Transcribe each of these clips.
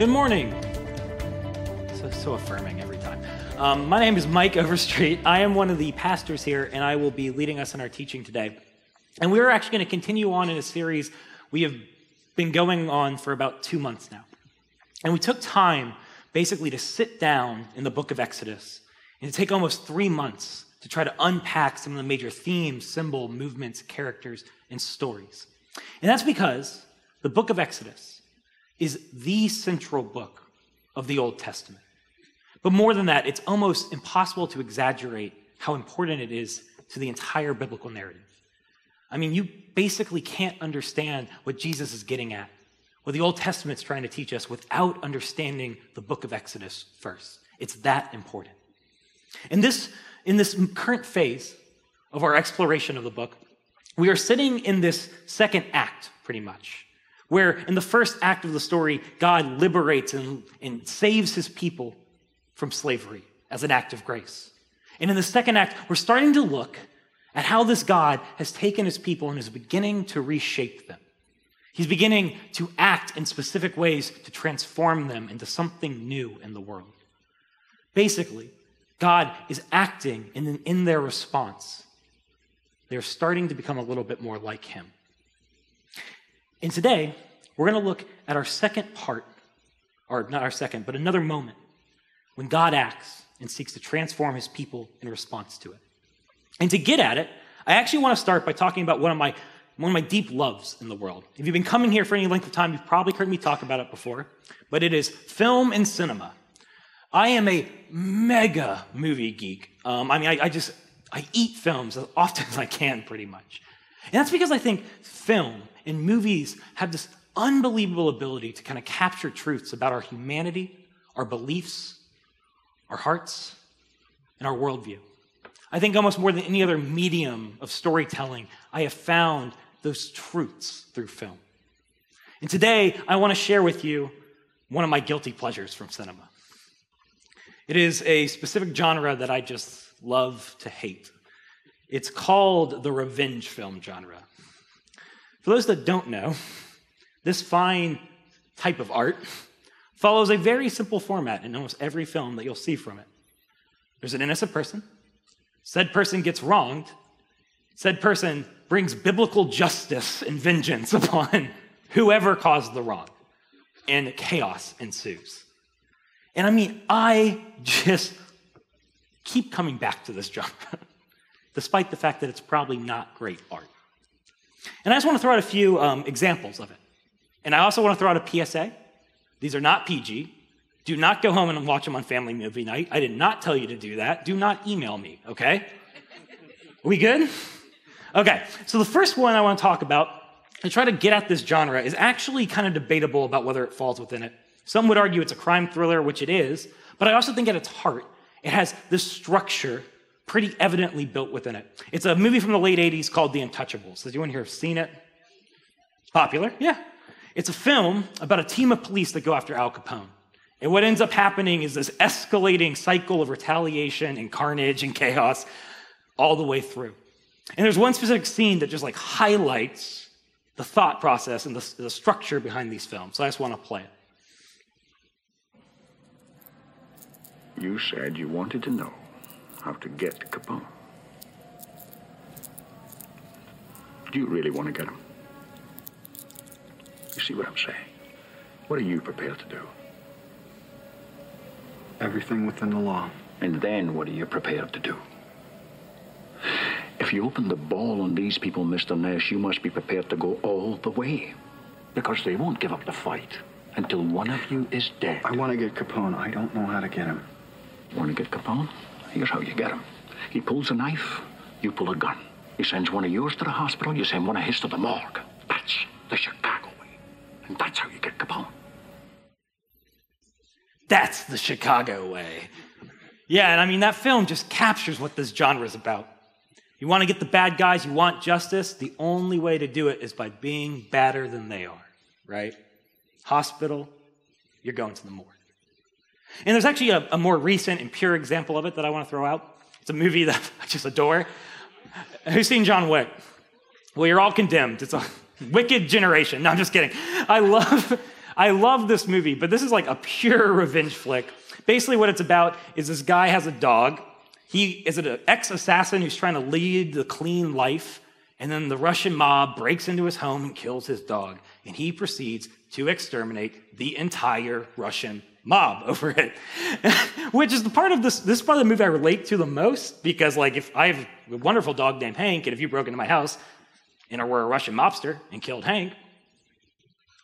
Good morning. So, so affirming every time. Um, my name is Mike Overstreet. I am one of the pastors here, and I will be leading us in our teaching today. And we're actually going to continue on in a series we have been going on for about two months now. And we took time basically to sit down in the book of Exodus and to take almost three months to try to unpack some of the major themes, symbol, movements, characters, and stories. And that's because the book of Exodus is the central book of the Old Testament. But more than that, it's almost impossible to exaggerate how important it is to the entire biblical narrative. I mean, you basically can't understand what Jesus is getting at, what the Old Testament's trying to teach us, without understanding the book of Exodus first. It's that important. In this, in this current phase of our exploration of the book, we are sitting in this second act, pretty much, where in the first act of the story, God liberates and, and saves his people from slavery as an act of grace. And in the second act, we're starting to look at how this God has taken his people and is beginning to reshape them. He's beginning to act in specific ways to transform them into something new in the world. Basically, God is acting in, in their response. They're starting to become a little bit more like him. And today, we're going to look at our second part, or not our second, but another moment when God acts and seeks to transform his people in response to it. And to get at it, I actually want to start by talking about one of my one of my deep loves in the world. If you've been coming here for any length of time, you've probably heard me talk about it before, but it is film and cinema. I am a mega movie geek. Um, I mean, I, I just I eat films as often as I can, pretty much. And that's because I think film and movies have this unbelievable ability to kind of capture truths about our humanity, our beliefs, our hearts, and our worldview. I think almost more than any other medium of storytelling, I have found those truths through film. And today, I want to share with you one of my guilty pleasures from cinema. It is a specific genre that I just love to hate. It's called the revenge film genre. For those that don't know, this fine type of art follows a very simple format in almost every film that you'll see from it. There's an innocent person, said person gets wronged, said person brings biblical justice and vengeance upon whoever caused the wrong, and chaos ensues. And I mean, I just keep coming back to this genre, despite the fact that it's probably not great art. And I just want to throw out a few um, examples of it. And I also want to throw out a PSA these are not PG. Do not go home and watch them on family movie night. I did not tell you to do that. Do not email me, okay? Are we good? Okay, so the first one I want to talk about to try to get at this genre is actually kind of debatable about whether it falls within it. Some would argue it's a crime thriller, which it is, but I also think at its heart, it has this structure pretty evidently built within it. It's a movie from the late 80s called The Untouchables. Has anyone here have seen it? Popular? Yeah. It's a film about a team of police that go after Al Capone. And what ends up happening is this escalating cycle of retaliation and carnage and chaos all the way through. And there's one specific scene that just like highlights the thought process and the, the structure behind these films. So I just want to play it. You said you wanted to know how to get Capone. Do you really want to get him? You see what I'm saying? What are you prepared to do? Everything within the law. And then what are you prepared to do? If you open the ball on these people, Mr. Ness, you must be prepared to go all the way. Because they won't give up the fight until one of you is dead. I want to get Capone. I don't know how to get him. Want to get Capone? Here's how you get him. He pulls a knife, you pull a gun. He sends one of yours to the hospital, you send one of his to the morgue. That's the Chicago way. and that's how you get Capone. That's the Chicago way. Yeah, and I mean, that film just captures what this genre is about. You want to get the bad guys, you want justice, the only way to do it is by being badder than they are, right? Hospital, you're going to the morgue. And there's actually a, a more recent and pure example of it that I want to throw out. It's a movie that I just adore. Who's seen John Wick? Well, you're all condemned. It's a wicked generation. No, I'm just kidding. I love, I love this movie, but this is like a pure revenge flick. Basically, what it's about is this guy has a dog. He is an ex assassin who's trying to lead the clean life. And then the Russian mob breaks into his home and kills his dog. And he proceeds to exterminate the entire Russian mob over it. Which is the part of this, this is part of the movie I relate to the most because, like, if I have a wonderful dog named Hank, and if you broke into my house and were a Russian mobster and killed Hank,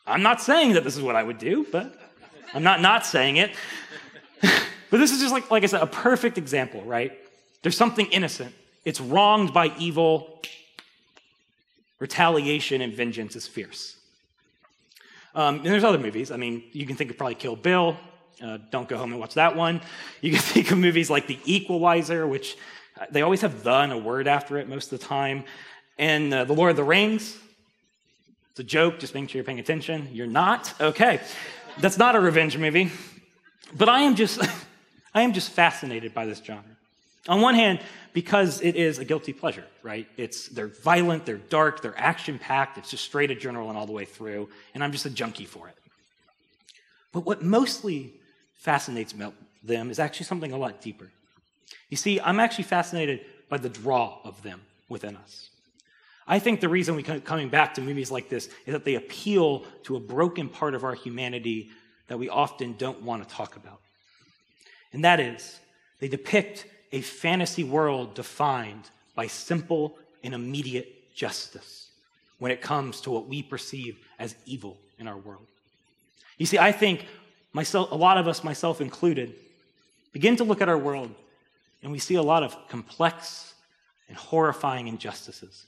I'm not saying that this is what I would do, but I'm not not saying it. but this is just like, like I said, a perfect example, right? There's something innocent. It's wronged by evil. Retaliation and vengeance is fierce. Um, and there's other movies. I mean, you can think of probably Kill Bill. Uh, don't go home and watch that one. You can think of movies like The Equalizer, which uh, they always have the and a word after it most of the time. And uh, The Lord of the Rings, it's a joke, just make sure you're paying attention. You're not? Okay. That's not a revenge movie. But I am just I am just fascinated by this genre. On one hand, because it is a guilty pleasure, right? It's they're violent, they're dark, they're action-packed, it's just straight adrenaline all the way through, and I'm just a junkie for it. But what mostly fascinates them is actually something a lot deeper. You see, I'm actually fascinated by the draw of them within us. I think the reason we keep coming back to movies like this is that they appeal to a broken part of our humanity that we often don't want to talk about. And that is, they depict a fantasy world defined by simple and immediate justice when it comes to what we perceive as evil in our world. You see, I think myself, a lot of us, myself included, begin to look at our world and we see a lot of complex and horrifying injustices.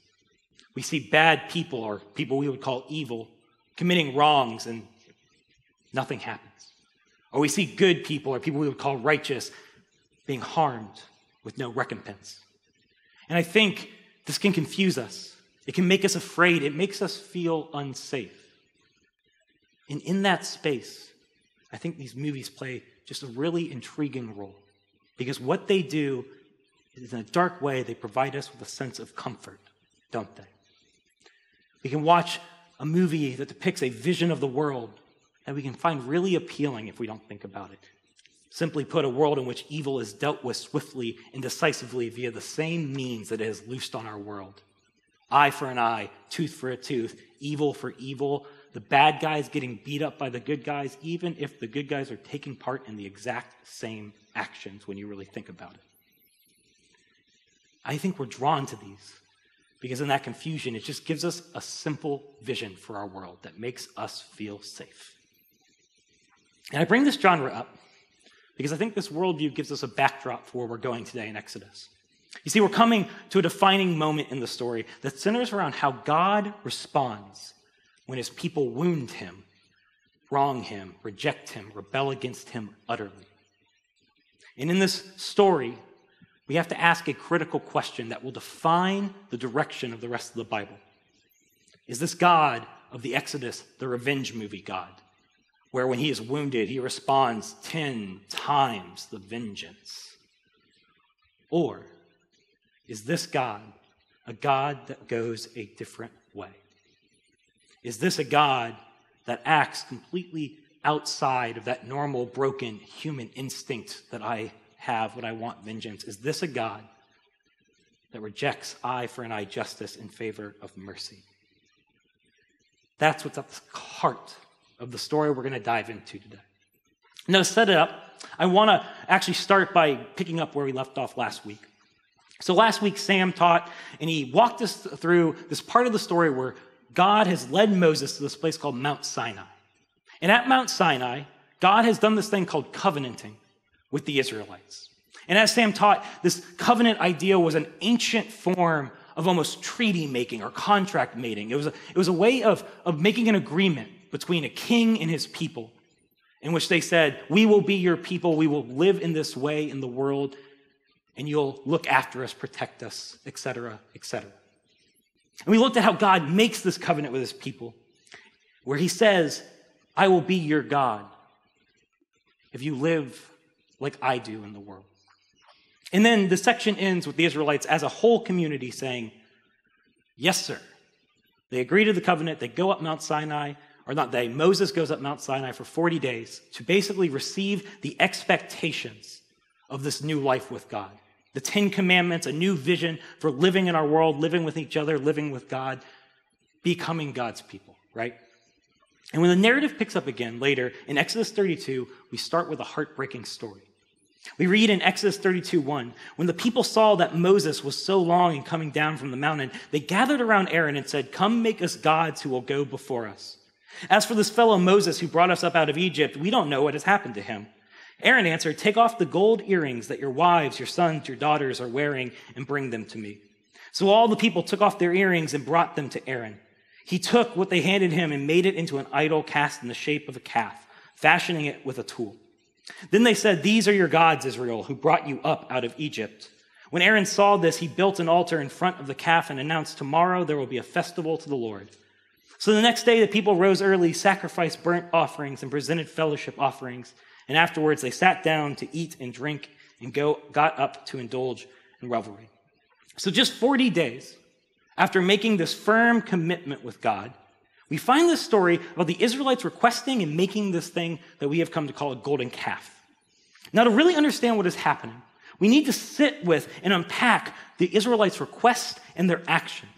We see bad people, or people we would call evil, committing wrongs and nothing happens. Or we see good people, or people we would call righteous, being harmed with no recompense. And I think this can confuse us. It can make us afraid. It makes us feel unsafe. And in that space, I think these movies play just a really intriguing role. Because what they do is, in a dark way, they provide us with a sense of comfort, don't they? We can watch a movie that depicts a vision of the world that we can find really appealing if we don't think about it. Simply put, a world in which evil is dealt with swiftly and decisively via the same means that it has loosed on our world eye for an eye, tooth for a tooth, evil for evil, the bad guys getting beat up by the good guys, even if the good guys are taking part in the exact same actions when you really think about it. I think we're drawn to these because in that confusion, it just gives us a simple vision for our world that makes us feel safe. And I bring this genre up because I think this worldview gives us a backdrop for where we're going today in Exodus. You see, we're coming to a defining moment in the story that centers around how God responds when his people wound him, wrong him, reject him, rebel against him utterly. And in this story, we have to ask a critical question that will define the direction of the rest of the Bible. Is this God of the Exodus the revenge movie God, where when he is wounded, he responds 10 times the vengeance? Or is this God a God that goes a different way? Is this a God that acts completely outside of that normal, broken human instinct that I have when I want vengeance? Is this a God that rejects eye for an eye justice in favor of mercy? That's what's at the heart of the story we're going to dive into today. Now, to set it up, I want to actually start by picking up where we left off last week. So, last week, Sam taught, and he walked us through this part of the story where God has led Moses to this place called Mount Sinai. And at Mount Sinai, God has done this thing called covenanting with the Israelites. And as Sam taught, this covenant idea was an ancient form of almost treaty making or contract making. It was a, it was a way of, of making an agreement between a king and his people in which they said, We will be your people, we will live in this way in the world, and you'll look after us, protect us, etc., etc. And we looked at how God makes this covenant with his people, where he says, I will be your God if you live like I do in the world. And then the section ends with the Israelites as a whole community saying, Yes, sir. They agree to the covenant, they go up Mount Sinai, or not they, Moses goes up Mount Sinai for 40 days to basically receive the expectations of this new life with God. The Ten Commandments, a new vision for living in our world, living with each other, living with God, becoming God's people, right? And when the narrative picks up again later in Exodus 32, we start with a heartbreaking story. We read in Exodus 32 1, when the people saw that Moses was so long in coming down from the mountain, they gathered around Aaron and said, Come make us gods who will go before us. As for this fellow Moses who brought us up out of Egypt, we don't know what has happened to him. Aaron answered, Take off the gold earrings that your wives, your sons, your daughters are wearing and bring them to me. So all the people took off their earrings and brought them to Aaron. He took what they handed him and made it into an idol cast in the shape of a calf, fashioning it with a tool. Then they said, These are your gods, Israel, who brought you up out of Egypt. When Aaron saw this, he built an altar in front of the calf and announced, Tomorrow there will be a festival to the Lord. So the next day, the people rose early, sacrificed burnt offerings, and presented fellowship offerings. And afterwards, they sat down to eat and drink and go, got up to indulge in revelry. So just 40 days after making this firm commitment with God, we find this story about the Israelites requesting and making this thing that we have come to call a golden calf. Now, to really understand what is happening, we need to sit with and unpack the Israelites' request and their actions.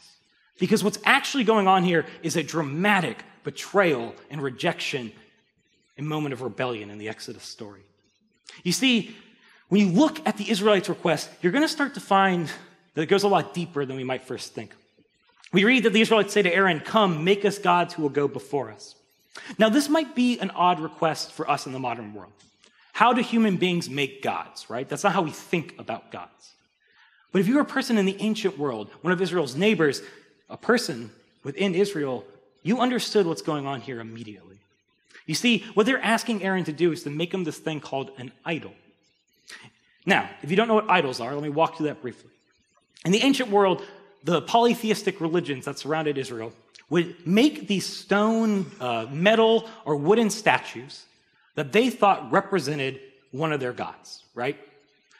Because what's actually going on here is a dramatic betrayal and rejection and moment of rebellion in the Exodus story. You see, when you look at the Israelites' request, you're going to start to find that it goes a lot deeper than we might first think. We read that the Israelites say to Aaron, Come, make us gods who will go before us. Now, this might be an odd request for us in the modern world. How do human beings make gods, right? That's not how we think about gods. But if you were a person in the ancient world, one of Israel's neighbors, a person within Israel, you understood what's going on here immediately. You see, what they're asking Aaron to do is to make him this thing called an idol. Now, if you don't know what idols are, let me walk through that briefly. In the ancient world, the polytheistic religions that surrounded Israel would make these stone, uh, metal, or wooden statues that they thought represented one of their gods, right?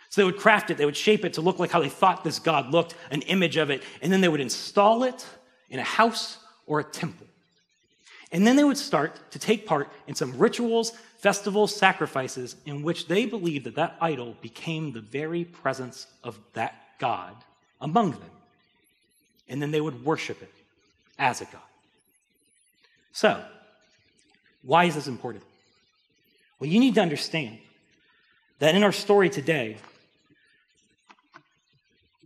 So they would craft it, they would shape it to look like how they thought this God looked, an image of it, and then they would install it in a house or a temple. And then they would start to take part in some rituals, festivals, sacrifices in which they believed that that idol became the very presence of that God among them. And then they would worship it as a God. So, why is this important? Well, you need to understand that in our story today,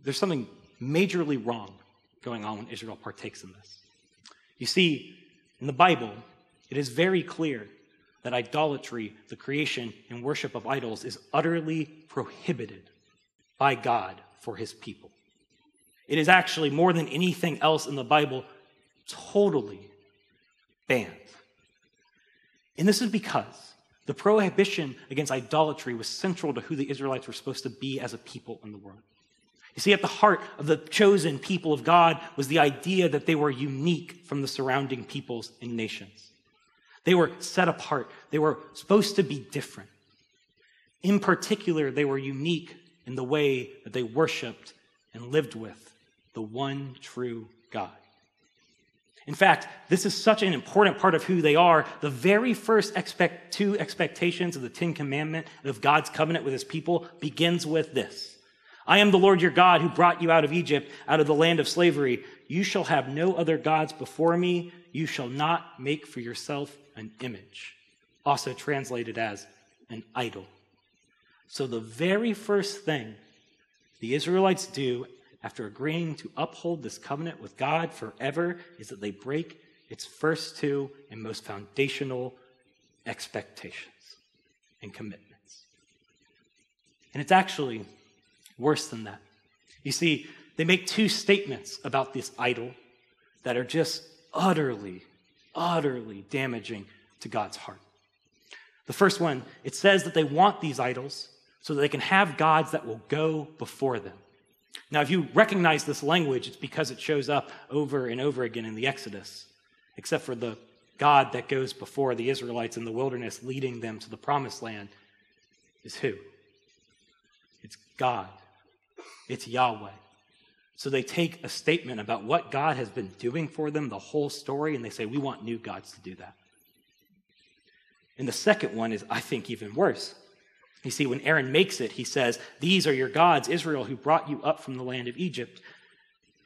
there's something majorly wrong going on when Israel partakes in this. You see, in the Bible, it is very clear that idolatry, the creation and worship of idols, is utterly prohibited by God for his people. It is actually, more than anything else in the Bible, totally banned. And this is because the prohibition against idolatry was central to who the Israelites were supposed to be as a people in the world. You see, at the heart of the chosen people of God was the idea that they were unique from the surrounding peoples and nations. They were set apart, they were supposed to be different. In particular, they were unique in the way that they worshiped and lived with the one true God. In fact, this is such an important part of who they are. The very first expect, two expectations of the Ten Commandment of God's covenant with his people begins with this I am the Lord your God who brought you out of Egypt, out of the land of slavery. You shall have no other gods before me. You shall not make for yourself an image. Also translated as an idol. So, the very first thing the Israelites do after agreeing to uphold this covenant with God forever is that they break its first two and most foundational expectations and commitments. And it's actually Worse than that. You see, they make two statements about this idol that are just utterly, utterly damaging to God's heart. The first one, it says that they want these idols so that they can have gods that will go before them. Now, if you recognize this language, it's because it shows up over and over again in the Exodus, except for the God that goes before the Israelites in the wilderness, leading them to the promised land, is who? It's God. It's Yahweh. So they take a statement about what God has been doing for them, the whole story, and they say, We want new gods to do that. And the second one is, I think, even worse. You see, when Aaron makes it, he says, These are your gods, Israel, who brought you up from the land of Egypt.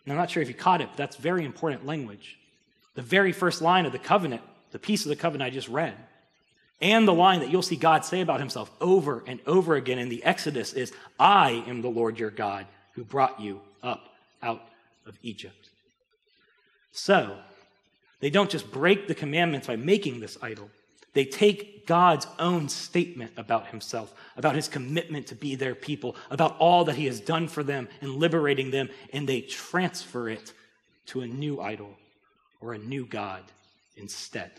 And I'm not sure if you caught it, but that's very important language. The very first line of the covenant, the piece of the covenant I just read, and the line that you'll see God say about himself over and over again in the Exodus is, I am the Lord your God who brought you up out of Egypt. So, they don't just break the commandments by making this idol. They take God's own statement about himself, about his commitment to be their people, about all that he has done for them and liberating them, and they transfer it to a new idol or a new God instead.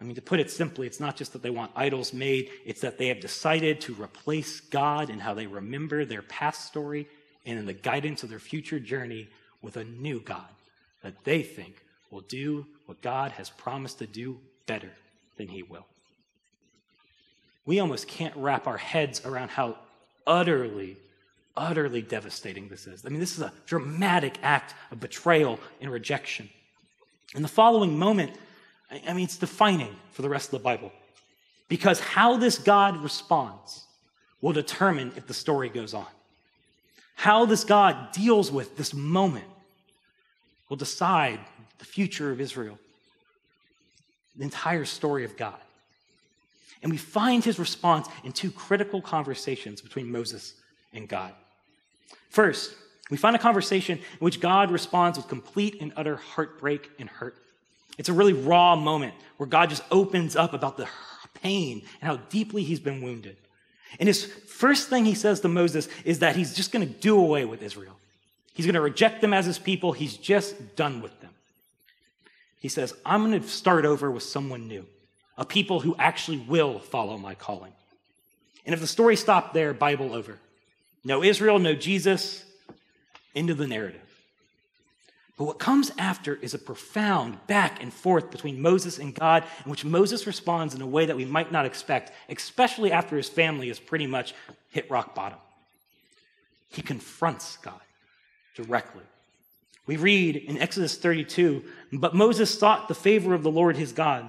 I mean, to put it simply, it's not just that they want idols made, it's that they have decided to replace God in how they remember their past story and in the guidance of their future journey with a new God that they think will do what God has promised to do better than He will. We almost can't wrap our heads around how utterly, utterly devastating this is. I mean, this is a dramatic act of betrayal and rejection. In the following moment, I mean, it's defining for the rest of the Bible. Because how this God responds will determine if the story goes on. How this God deals with this moment will decide the future of Israel, the entire story of God. And we find his response in two critical conversations between Moses and God. First, we find a conversation in which God responds with complete and utter heartbreak and hurt. It's a really raw moment where God just opens up about the pain and how deeply he's been wounded. And his first thing he says to Moses is that he's just going to do away with Israel. He's going to reject them as his people. He's just done with them. He says, I'm going to start over with someone new, a people who actually will follow my calling. And if the story stopped there, Bible over. No Israel, no Jesus, into the narrative. But what comes after is a profound back and forth between Moses and God, in which Moses responds in a way that we might not expect, especially after his family has pretty much hit rock bottom. He confronts God directly. We read in Exodus 32 But Moses sought the favor of the Lord his God.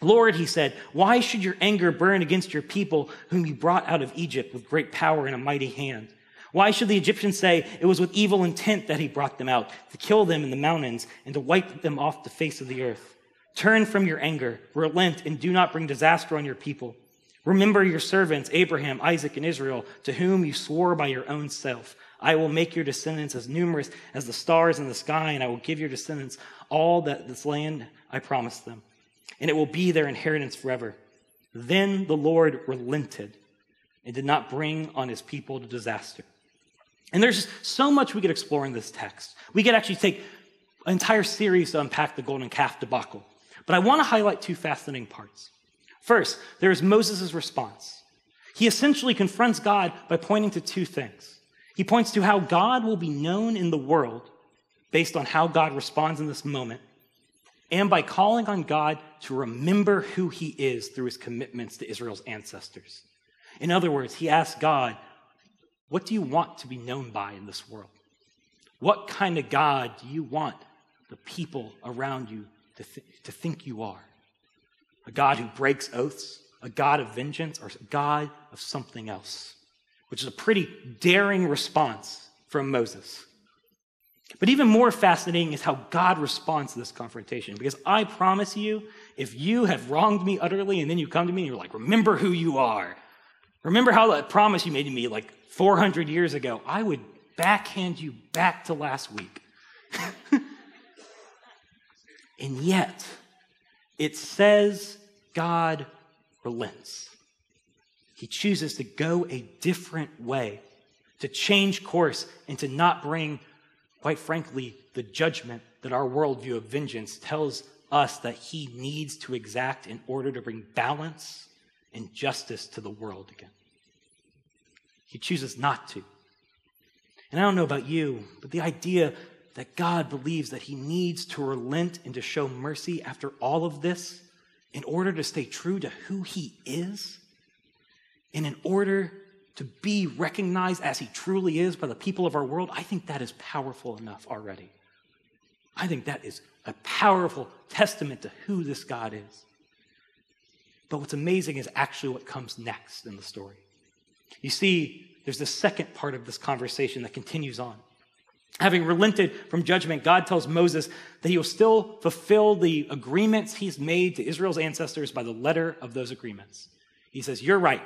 Lord, he said, why should your anger burn against your people whom you brought out of Egypt with great power and a mighty hand? Why should the Egyptians say it was with evil intent that he brought them out, to kill them in the mountains and to wipe them off the face of the earth? Turn from your anger, relent, and do not bring disaster on your people. Remember your servants, Abraham, Isaac, and Israel, to whom you swore by your own self. I will make your descendants as numerous as the stars in the sky, and I will give your descendants all that this land I promised them, and it will be their inheritance forever. Then the Lord relented and did not bring on his people the disaster. And there's just so much we could explore in this text. We could actually take an entire series to unpack the golden calf debacle. But I want to highlight two fascinating parts. First, there is Moses' response. He essentially confronts God by pointing to two things. He points to how God will be known in the world based on how God responds in this moment, and by calling on God to remember who he is through his commitments to Israel's ancestors. In other words, he asks God what do you want to be known by in this world? What kind of God do you want the people around you to, th- to think you are? A God who breaks oaths, a God of vengeance, or a God of something else? Which is a pretty daring response from Moses. But even more fascinating is how God responds to this confrontation. Because I promise you, if you have wronged me utterly and then you come to me and you're like, remember who you are, remember how that promise you made to me like 400 years ago, I would backhand you back to last week. and yet, it says God relents. He chooses to go a different way, to change course, and to not bring, quite frankly, the judgment that our worldview of vengeance tells us that he needs to exact in order to bring balance and justice to the world again. He chooses not to. And I don't know about you, but the idea that God believes that he needs to relent and to show mercy after all of this in order to stay true to who he is and in order to be recognized as he truly is by the people of our world, I think that is powerful enough already. I think that is a powerful testament to who this God is. But what's amazing is actually what comes next in the story. You see, there's the second part of this conversation that continues on. Having relented from judgment, God tells Moses that he will still fulfill the agreements he's made to Israel's ancestors by the letter of those agreements. He says, You're right.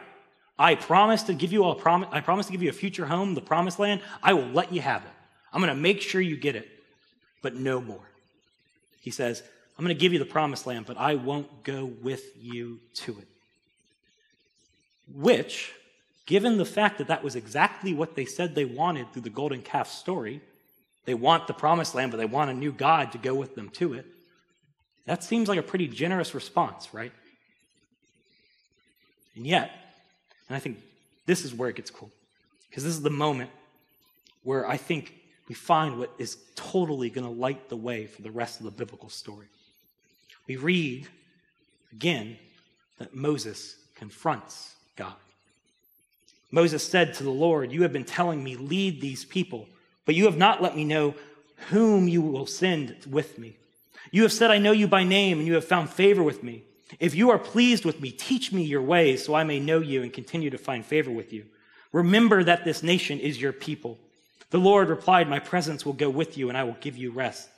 I promise to give you a prom- I promise to give you a future home, the promised land. I will let you have it. I'm going to make sure you get it, but no more. He says, I'm going to give you the promised land, but I won't go with you to it. Which, given the fact that that was exactly what they said they wanted through the golden calf story, they want the promised land, but they want a new God to go with them to it. That seems like a pretty generous response, right? And yet, and I think this is where it gets cool, because this is the moment where I think we find what is totally going to light the way for the rest of the biblical story we read again that Moses confronts God. Moses said to the Lord, You have been telling me, lead these people, but you have not let me know whom you will send with me. You have said, I know you by name, and you have found favor with me. If you are pleased with me, teach me your ways so I may know you and continue to find favor with you. Remember that this nation is your people. The Lord replied, My presence will go with you, and I will give you rest.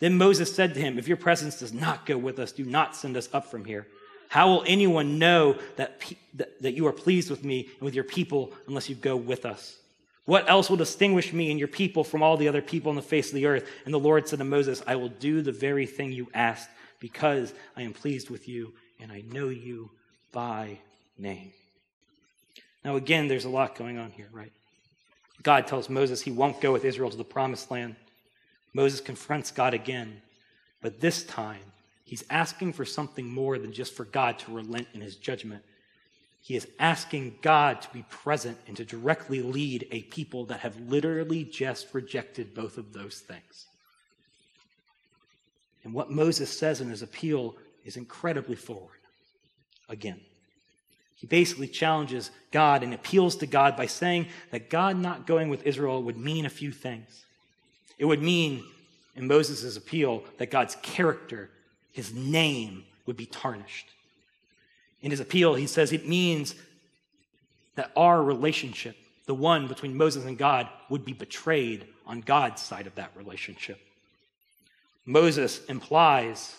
Then Moses said to him, If your presence does not go with us, do not send us up from here. How will anyone know that, that, that you are pleased with me and with your people unless you go with us? What else will distinguish me and your people from all the other people on the face of the earth? And the Lord said to Moses, I will do the very thing you asked because I am pleased with you and I know you by name. Now, again, there's a lot going on here, right? God tells Moses he won't go with Israel to the promised land. Moses confronts God again, but this time he's asking for something more than just for God to relent in his judgment. He is asking God to be present and to directly lead a people that have literally just rejected both of those things. And what Moses says in his appeal is incredibly forward. Again, he basically challenges God and appeals to God by saying that God not going with Israel would mean a few things. It would mean, in Moses' appeal, that God's character, his name, would be tarnished. In his appeal, he says it means that our relationship, the one between Moses and God, would be betrayed on God's side of that relationship. Moses implies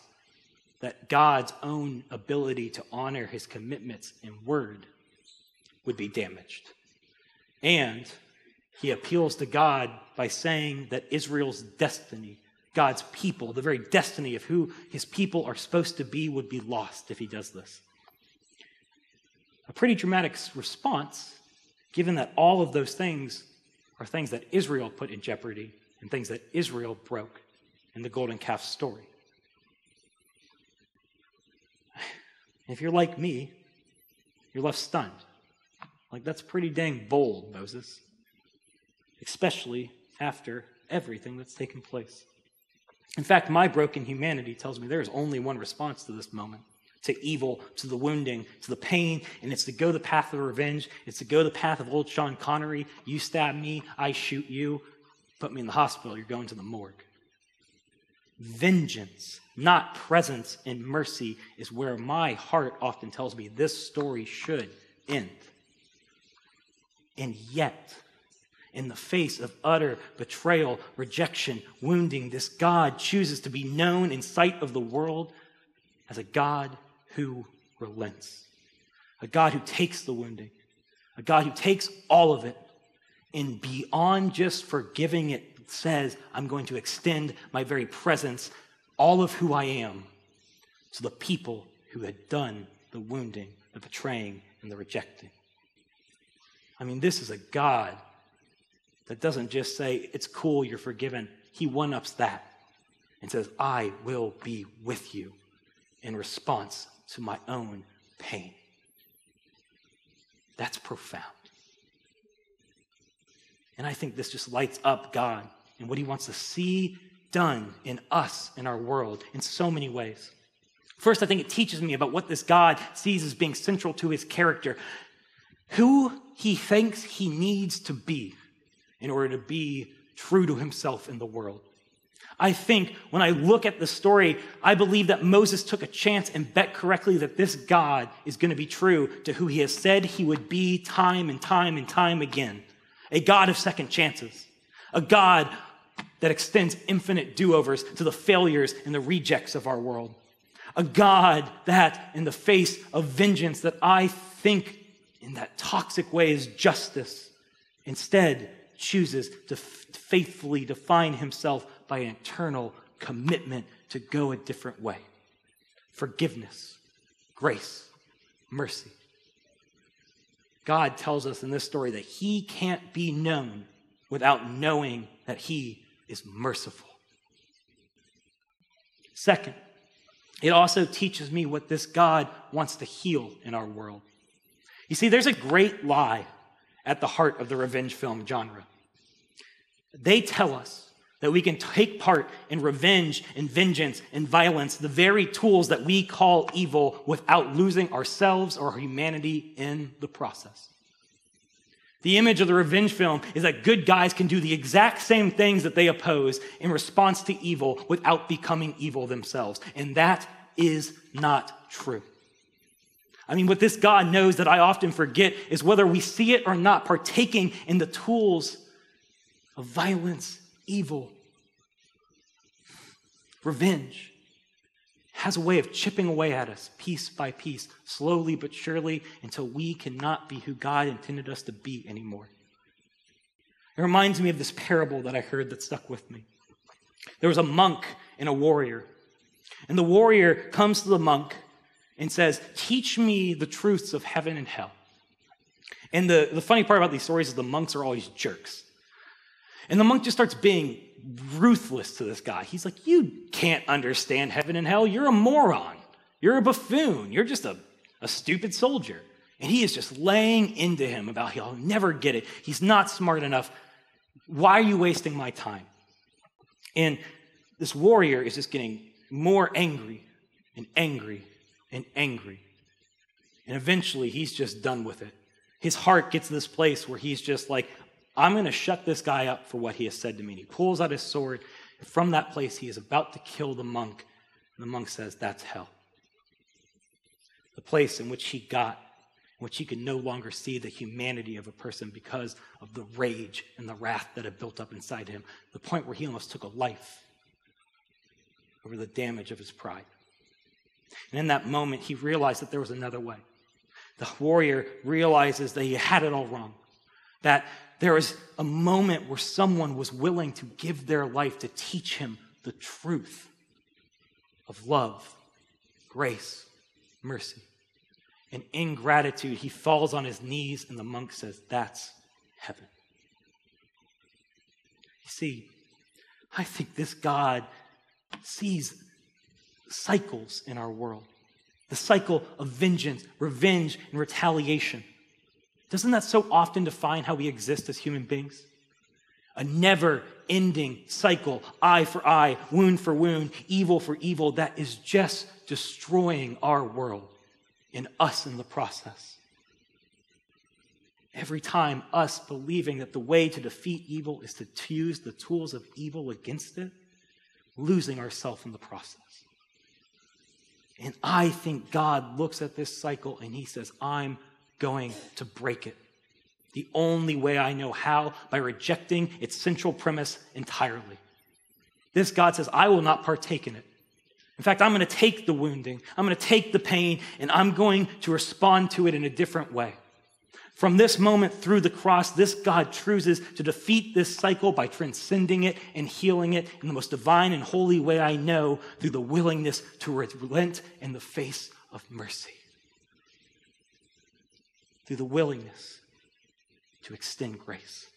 that God's own ability to honor his commitments in word would be damaged. And he appeals to God by saying that Israel's destiny, God's people, the very destiny of who his people are supposed to be, would be lost if he does this. A pretty dramatic response, given that all of those things are things that Israel put in jeopardy and things that Israel broke in the golden calf story. If you're like me, you're left stunned. Like, that's pretty dang bold, Moses especially after everything that's taken place. In fact, my broken humanity tells me there is only one response to this moment to evil, to the wounding, to the pain, and it's to go the path of revenge. It's to go the path of old Sean Connery. You stab me, I shoot you. Put me in the hospital, you're going to the morgue. Vengeance, not presence and mercy, is where my heart often tells me this story should end. And yet, in the face of utter betrayal, rejection, wounding, this God chooses to be known in sight of the world as a God who relents, a God who takes the wounding, a God who takes all of it and beyond just forgiving it says, I'm going to extend my very presence, all of who I am, to the people who had done the wounding, the betraying, and the rejecting. I mean, this is a God that doesn't just say, it's cool, you're forgiven. He one ups that and says, I will be with you in response to my own pain. That's profound. And I think this just lights up God and what he wants to see done in us, in our world, in so many ways. First, I think it teaches me about what this God sees as being central to his character, who he thinks he needs to be in order to be true to himself in the world. I think when I look at the story, I believe that Moses took a chance and bet correctly that this God is going to be true to who he has said he would be time and time and time again. A God of second chances, a God that extends infinite do overs to the failures and the rejects of our world, a God that, in the face of vengeance that I think in that toxic way is justice, instead chooses to faithfully define himself by an eternal commitment to go a different way. Forgiveness, grace, mercy. God tells us in this story that he can't be known without knowing that he is merciful. Second, it also teaches me what this God wants to heal in our world. You see, there's a great lie at the heart of the revenge film genre. They tell us that we can take part in revenge and vengeance and violence, the very tools that we call evil, without losing ourselves or humanity in the process. The image of the revenge film is that good guys can do the exact same things that they oppose in response to evil without becoming evil themselves. And that is not true. I mean, what this God knows that I often forget is whether we see it or not, partaking in the tools of violence evil. Revenge has a way of chipping away at us piece by piece, slowly but surely, until we cannot be who God intended us to be anymore. It reminds me of this parable that I heard that stuck with me. There was a monk and a warrior, and the warrior comes to the monk and says, Teach me the truths of heaven and hell. And the, the funny part about these stories is the monks are always jerks. And the monk just starts being ruthless to this guy. He's like, You can't understand heaven and hell. You're a moron. You're a buffoon. You're just a, a stupid soldier. And he is just laying into him about he'll never get it. He's not smart enough. Why are you wasting my time? And this warrior is just getting more angry and angry and angry. And eventually he's just done with it. His heart gets to this place where he's just like, I'm going to shut this guy up for what he has said to me. And he pulls out his sword. From that place, he is about to kill the monk. And the monk says, That's hell. The place in which he got, in which he could no longer see the humanity of a person because of the rage and the wrath that had built up inside him. The point where he almost took a life over the damage of his pride. And in that moment, he realized that there was another way. The warrior realizes that he had it all wrong, that there was a moment where someone was willing to give their life to teach him the truth of love, grace, mercy. And in gratitude, he falls on his knees, and the monk says, That's heaven. You see, I think this God sees cycles in our world the cycle of vengeance, revenge, and retaliation. Doesn't that so often define how we exist as human beings? A never ending cycle, eye for eye, wound for wound, evil for evil, that is just destroying our world and us in the process. Every time us believing that the way to defeat evil is to use the tools of evil against it, losing ourselves in the process. And I think God looks at this cycle and he says, I'm going to break it. The only way I know how, by rejecting its central premise entirely. This God says, I will not partake in it. In fact, I'm going to take the wounding, I'm going to take the pain, and I'm going to respond to it in a different way. From this moment through the cross, this God chooses to defeat this cycle by transcending it and healing it in the most divine and holy way I know through the willingness to relent in the face of mercy through the willingness to extend grace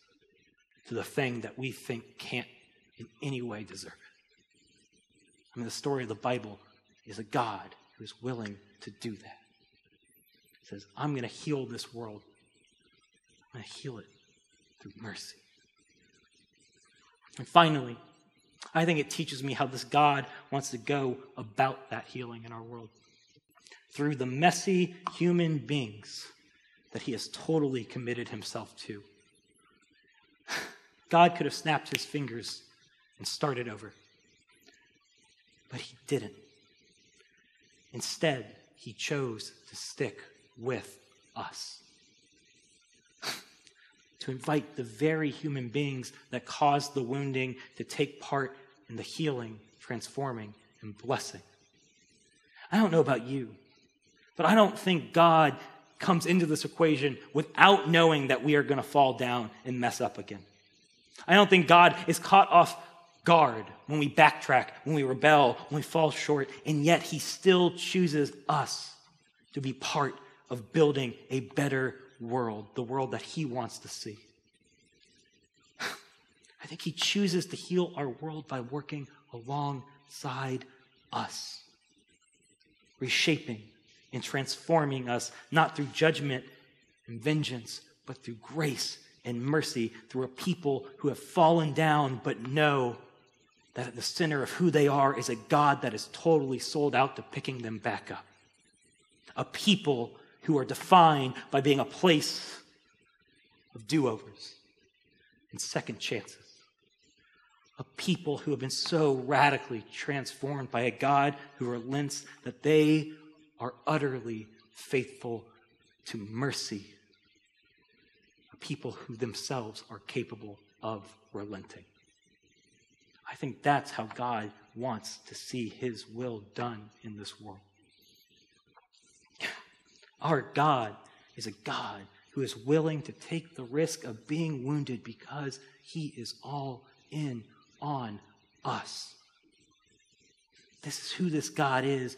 to the thing that we think can't in any way deserve it. I mean, the story of the Bible is a God who is willing to do that. He says, I'm going to heal this world. I'm going to heal it through mercy. And finally, I think it teaches me how this God wants to go about that healing in our world. Through the messy human beings that he has totally committed himself to. God could have snapped his fingers and started over. But he didn't. Instead, he chose to stick with us. to invite the very human beings that caused the wounding to take part in the healing, transforming, and blessing. I don't know about you, but I don't think God comes into this equation without knowing that we are going to fall down and mess up again. I don't think God is caught off guard when we backtrack, when we rebel, when we fall short, and yet He still chooses us to be part of building a better world, the world that He wants to see. I think He chooses to heal our world by working alongside us, reshaping and transforming us, not through judgment and vengeance, but through grace and mercy, through a people who have fallen down but know that at the center of who they are is a God that is totally sold out to picking them back up. A people who are defined by being a place of do overs and second chances. A people who have been so radically transformed by a God who relents that they are utterly faithful to mercy. A people who themselves are capable of relenting. I think that's how God wants to see his will done in this world. Our God is a God who is willing to take the risk of being wounded because he is all in on us. This is who this God is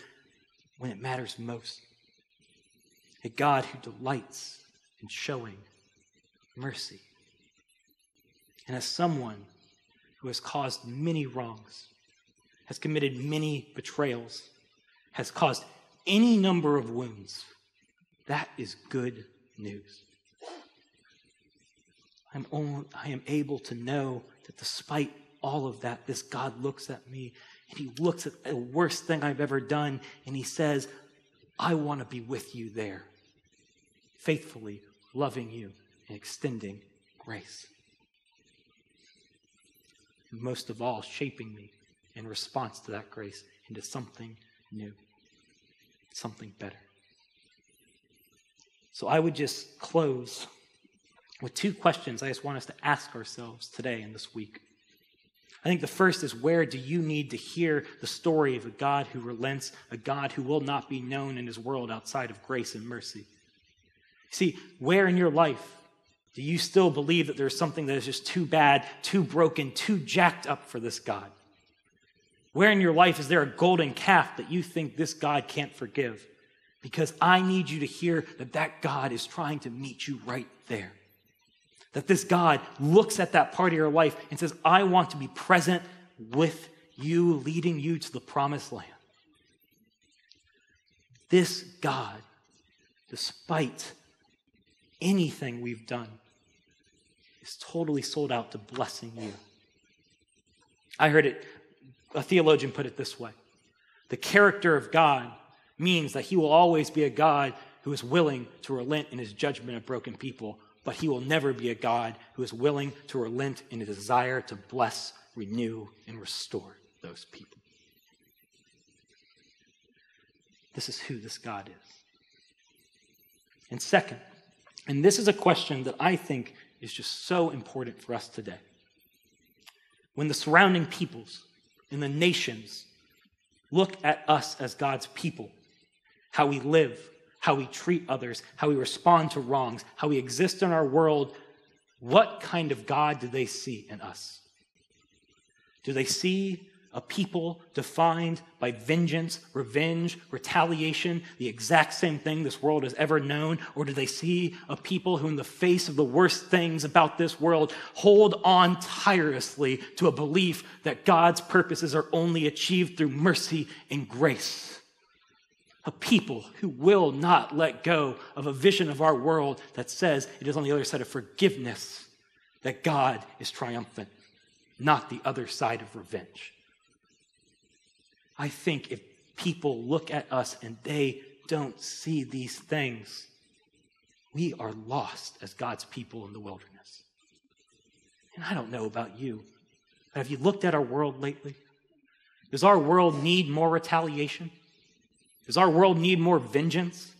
when it matters most. A God who delights in showing mercy. And as someone who has caused many wrongs, has committed many betrayals, has caused any number of wounds, that is good news. I'm only, I am able to know that despite all of that, this God looks at me and he looks at the worst thing I've ever done and he says, I want to be with you there, faithfully loving you and extending grace. And most of all, shaping me in response to that grace into something new, something better. So I would just close with two questions I just want us to ask ourselves today and this week. I think the first is where do you need to hear the story of a God who relents, a God who will not be known in his world outside of grace and mercy? See, where in your life do you still believe that there's something that is just too bad, too broken, too jacked up for this God? Where in your life is there a golden calf that you think this God can't forgive? Because I need you to hear that that God is trying to meet you right there. That this God looks at that part of your life and says, I want to be present with you, leading you to the promised land. This God, despite anything we've done, is totally sold out to blessing you. I heard it, a theologian put it this way The character of God means that he will always be a God who is willing to relent in his judgment of broken people but he will never be a God who is willing to relent in a desire to bless, renew, and restore those people. This is who this God is. And second, and this is a question that I think is just so important for us today. When the surrounding peoples and the nations look at us as God's people, how we live, how we treat others, how we respond to wrongs, how we exist in our world, what kind of God do they see in us? Do they see a people defined by vengeance, revenge, retaliation, the exact same thing this world has ever known? Or do they see a people who, in the face of the worst things about this world, hold on tirelessly to a belief that God's purposes are only achieved through mercy and grace? A people who will not let go of a vision of our world that says it is on the other side of forgiveness that God is triumphant, not the other side of revenge. I think if people look at us and they don't see these things, we are lost as God's people in the wilderness. And I don't know about you, but have you looked at our world lately? Does our world need more retaliation? Does our world need more vengeance?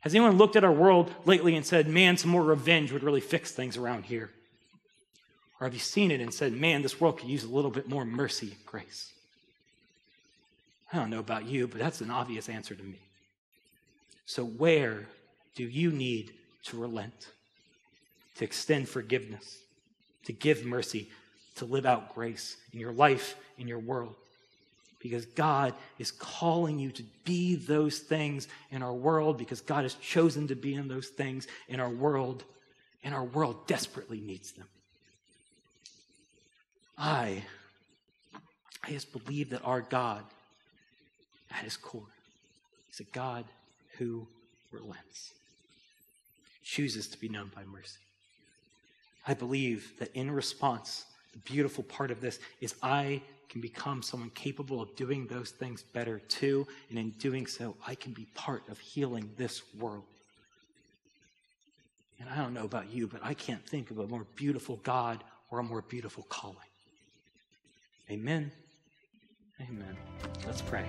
Has anyone looked at our world lately and said, man, some more revenge would really fix things around here? Or have you seen it and said, man, this world could use a little bit more mercy and grace? I don't know about you, but that's an obvious answer to me. So, where do you need to relent, to extend forgiveness, to give mercy, to live out grace in your life, in your world? Because God is calling you to be those things in our world, because God has chosen to be in those things in our world, and our world desperately needs them. I, I just believe that our God, at his core, is a God who relents, chooses to be known by mercy. I believe that in response, the beautiful part of this is I can become someone capable of doing those things better too. And in doing so, I can be part of healing this world. And I don't know about you, but I can't think of a more beautiful God or a more beautiful calling. Amen. Amen. Let's pray.